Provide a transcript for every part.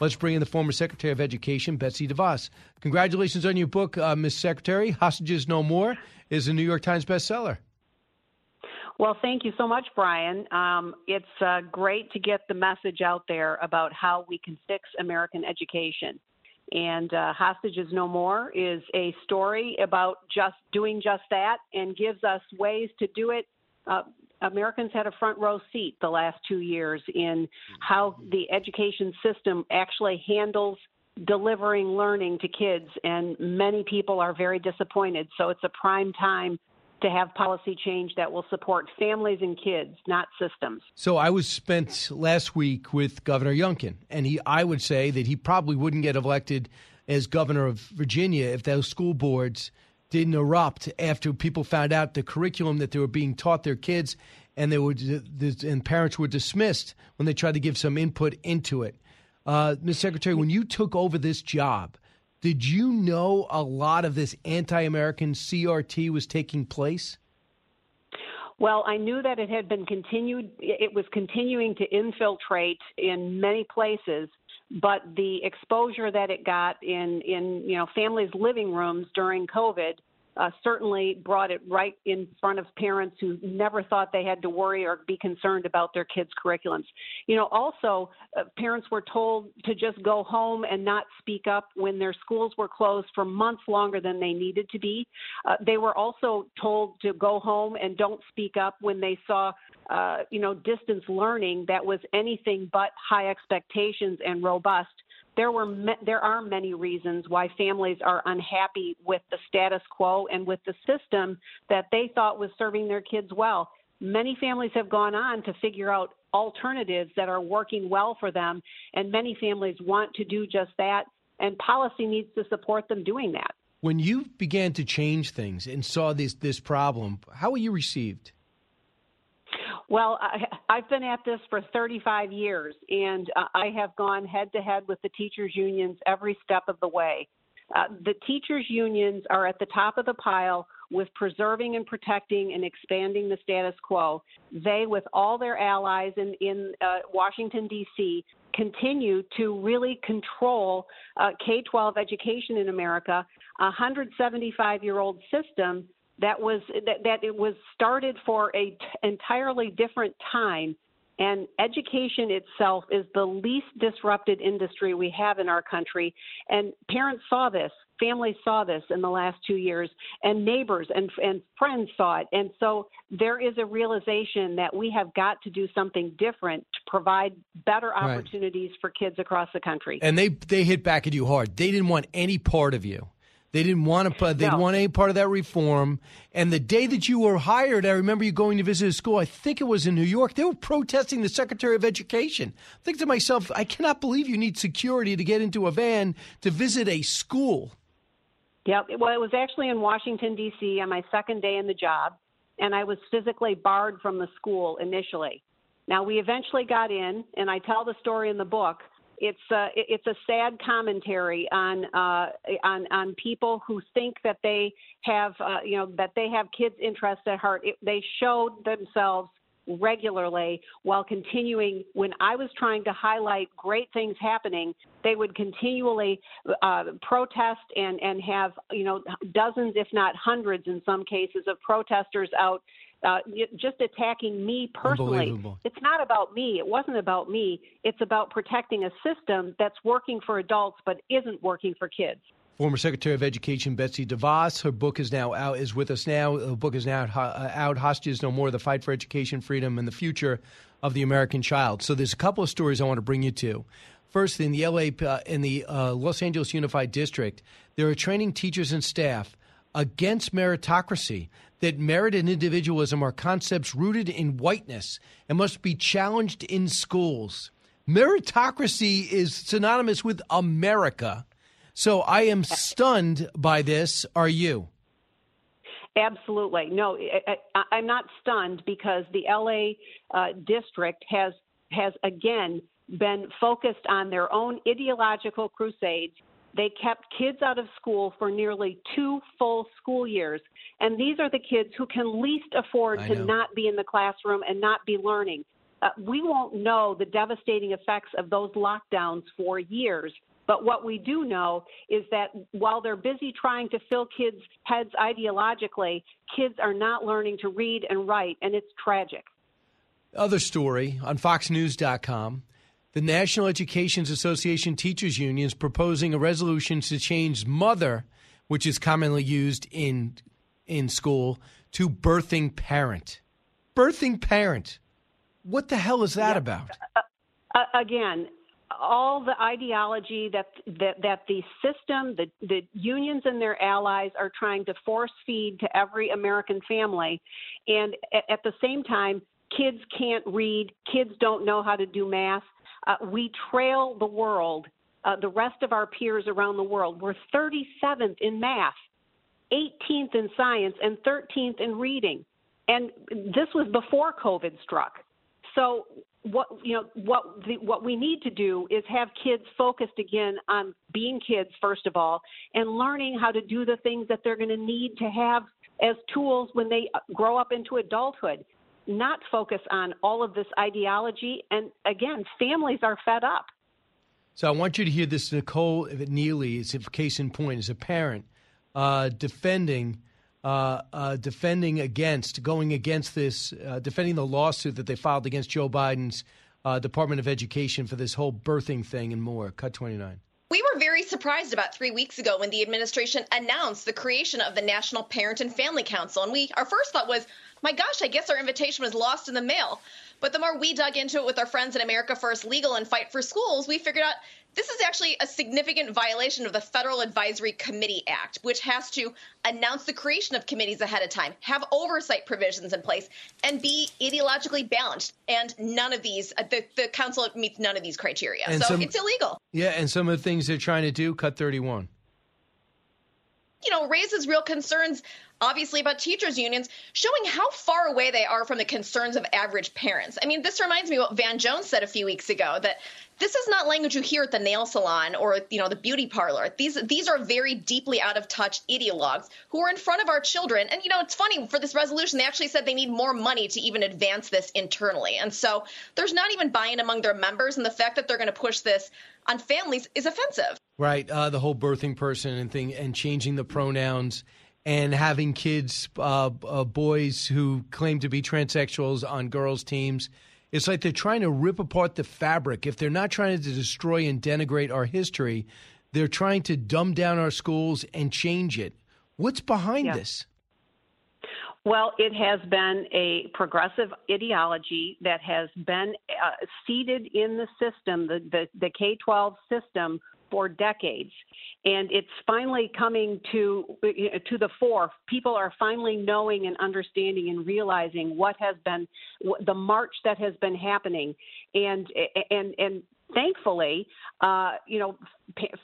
Let's bring in the former Secretary of Education, Betsy DeVos. Congratulations on your book, uh, Ms. Secretary. Hostages No More is a New York Times bestseller. Well, thank you so much, Brian. Um, it's uh, great to get the message out there about how we can fix American education. And uh, Hostages No More is a story about just doing just that and gives us ways to do it. Uh, Americans had a front row seat the last two years in mm-hmm. how the education system actually handles delivering learning to kids, and many people are very disappointed. So it's a prime time to have policy change that will support families and kids, not systems. So I was spent last week with Governor Youngkin, and he I would say that he probably wouldn't get elected as governor of Virginia if those school boards didn't erupt after people found out the curriculum that they were being taught their kids and they were and parents were dismissed when they tried to give some input into it. Uh, Ms. Secretary, when you took over this job, did you know a lot of this anti American CRT was taking place? Well, I knew that it had been continued, it was continuing to infiltrate in many places, but the exposure that it got in, in you know, families' living rooms during COVID uh, certainly brought it right in front of parents who never thought they had to worry or be concerned about their kids' curriculums. You know, also, uh, parents were told to just go home and not speak up when their schools were closed for months longer than they needed to be. Uh, they were also told to go home and don't speak up when they saw uh, you know, distance learning that was anything but high expectations and robust there were there are many reasons why families are unhappy with the status quo and with the system that they thought was serving their kids well. Many families have gone on to figure out alternatives that are working well for them, and many families want to do just that, and policy needs to support them doing that. When you began to change things and saw this this problem, how were you received? Well, I, have been at this for 35 years, and uh, I have gone head to head with the teachers' unions every step of the way. Uh, the teachers' unions are at the top of the pile with preserving and protecting and expanding the status quo. They, with all their allies in, in uh, Washington, D.C., continue to really control uh, K 12 education in America, a 175 year old system that was that, that it was started for a t- entirely different time. And education itself is the least disrupted industry we have in our country. And parents saw this families saw this in the last two years and neighbors and, and friends saw it. And so there is a realization that we have got to do something different to provide better opportunities right. for kids across the country. And they they hit back at you hard. They didn't want any part of you they didn't want to. put, They no. want any part of that reform. And the day that you were hired, I remember you going to visit a school. I think it was in New York. They were protesting the Secretary of Education. I think to myself, I cannot believe you need security to get into a van to visit a school. Yep. Well, it was actually in Washington D.C. on my second day in the job, and I was physically barred from the school initially. Now we eventually got in, and I tell the story in the book it's a, it's a sad commentary on uh, on on people who think that they have uh, you know that they have kids' interests at heart. It, they showed themselves regularly while continuing when I was trying to highlight great things happening they would continually uh, protest and and have you know dozens if not hundreds in some cases of protesters out uh, just attacking me personally. It's not about me. It wasn't about me. It's about protecting a system that's working for adults but isn't working for kids. Former Secretary of Education Betsy DeVos. Her book is now out. Is with us now. Her book is now out. Uh, out Hostages No More: The Fight for Education, Freedom, and the Future of the American Child. So there's a couple of stories I want to bring you to. First, in the LA, uh, in the uh, Los Angeles Unified District, there are training teachers and staff against meritocracy that merit and individualism are concepts rooted in whiteness and must be challenged in schools. Meritocracy is synonymous with America. So I am stunned by this. Are you? Absolutely. No, I, am not stunned because the LA uh, district has has again been focused on their own ideological crusades. They kept kids out of school for nearly two full school years. And these are the kids who can least afford to not be in the classroom and not be learning. Uh, we won't know the devastating effects of those lockdowns for years. But what we do know is that while they're busy trying to fill kids' heads ideologically, kids are not learning to read and write, and it's tragic. Other story on FoxNews.com. The National Education Association Teachers Union is proposing a resolution to change mother, which is commonly used in in school, to birthing parent. Birthing parent. What the hell is that yeah. about? Uh, again, all the ideology that that, that the system, the, the unions and their allies are trying to force feed to every American family, and at, at the same time, kids can't read, kids don't know how to do math. Uh, we trail the world, uh, the rest of our peers around the world. We're 37th in math, 18th in science, and 13th in reading. And this was before COVID struck. So what you know what the, what we need to do is have kids focused again on being kids first of all and learning how to do the things that they're going to need to have as tools when they grow up into adulthood not focus on all of this ideology and again families are fed up so i want you to hear this Nicole Neily is a case in point as a parent uh, defending uh, uh, defending against, going against this, uh, defending the lawsuit that they filed against Joe Biden's uh, Department of Education for this whole birthing thing and more. Cut 29. We were very surprised about three weeks ago when the administration announced the creation of the National Parent and Family Council. And we, our first thought was, my gosh, I guess our invitation was lost in the mail. But the more we dug into it with our friends at America First Legal and Fight for Schools, we figured out this is actually a significant violation of the Federal Advisory Committee Act, which has to announce the creation of committees ahead of time, have oversight provisions in place, and be ideologically balanced. And none of these, uh, the, the council meets none of these criteria. And so some, it's illegal. Yeah, and some of the things they're trying to do, cut 31 you know, raises real concerns, obviously, about teachers' unions, showing how far away they are from the concerns of average parents. I mean, this reminds me what Van Jones said a few weeks ago that this is not language you hear at the nail salon or you know the beauty parlor. These these are very deeply out of touch ideologues who are in front of our children. And you know it's funny for this resolution they actually said they need more money to even advance this internally. And so there's not even buy-in among their members, and the fact that they're going to push this on families is offensive. Right, uh, the whole birthing person and thing, and changing the pronouns and having kids, uh, uh, boys who claim to be transsexuals on girls' teams. It's like they're trying to rip apart the fabric. If they're not trying to destroy and denigrate our history, they're trying to dumb down our schools and change it. What's behind yeah. this? Well, it has been a progressive ideology that has been uh, seeded in the system, the, the, the K 12 system, for decades and it's finally coming to to the fore. People are finally knowing and understanding and realizing what has been the march that has been happening. And and and thankfully uh, you know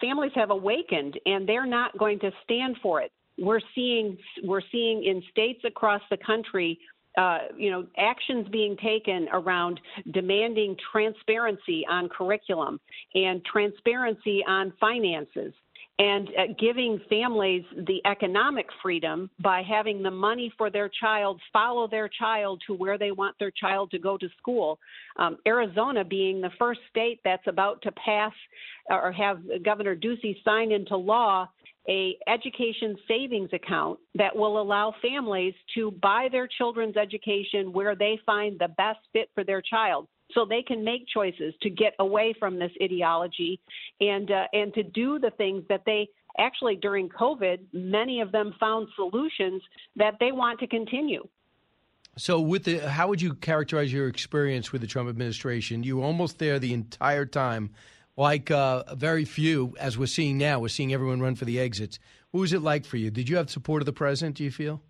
families have awakened and they're not going to stand for it. We're seeing we're seeing in states across the country uh, you know, actions being taken around demanding transparency on curriculum and transparency on finances and uh, giving families the economic freedom by having the money for their child follow their child to where they want their child to go to school. Um, Arizona being the first state that's about to pass or have Governor Ducey sign into law a education savings account that will allow families to buy their children's education where they find the best fit for their child so they can make choices to get away from this ideology and uh, and to do the things that they actually during covid many of them found solutions that they want to continue. So with the how would you characterize your experience with the Trump administration? You were almost there the entire time like uh, very few, as we're seeing now. We're seeing everyone run for the exits. What was it like for you? Did you have support of the president, do you feel?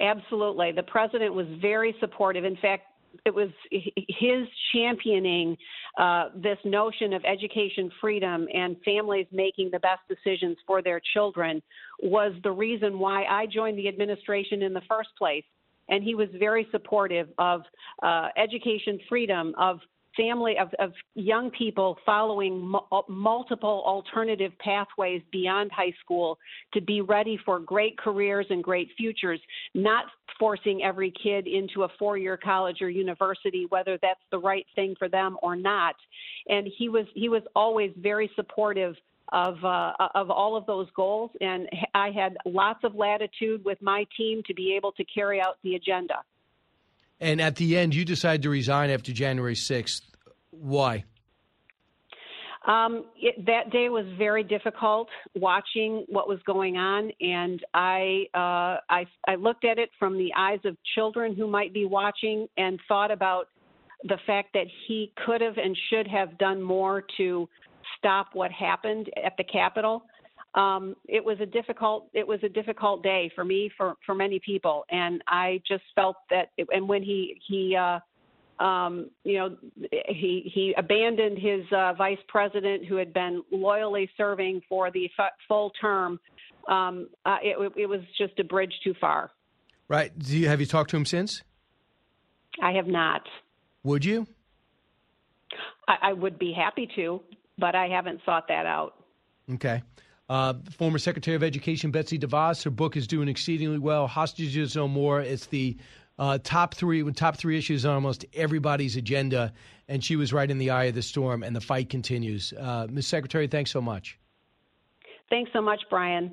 Absolutely. The president was very supportive. In fact, it was his championing uh, this notion of education freedom and families making the best decisions for their children was the reason why I joined the administration in the first place. And he was very supportive of uh, education freedom, of family of, of young people following uh, multiple alternative pathways beyond high school to be ready for great careers and great futures, not forcing every kid into a four year college or university, whether that's the right thing for them or not. And he was he was always very supportive of uh, of all of those goals, and I had lots of latitude with my team to be able to carry out the agenda. And at the end, you decided to resign after January 6th. Why? Um, it, that day was very difficult watching what was going on, and I, uh, I I looked at it from the eyes of children who might be watching, and thought about the fact that he could have and should have done more to stop what happened at the Capitol um, it was a difficult it was a difficult day for me for for many people and i just felt that it, and when he he uh um, you know, he he abandoned his uh, vice president who had been loyally serving for the f- full term. Um, uh, it, it was just a bridge too far. Right. Do you have you talked to him since? I have not. Would you? I, I would be happy to, but I haven't sought that out. Okay. Uh, former Secretary of Education Betsy DeVos, her book is doing exceedingly well. Hostages No More. It's the uh, top three, top three issues on almost everybody's agenda, and she was right in the eye of the storm, and the fight continues. Uh, Ms. Secretary, thanks so much. Thanks so much, Brian.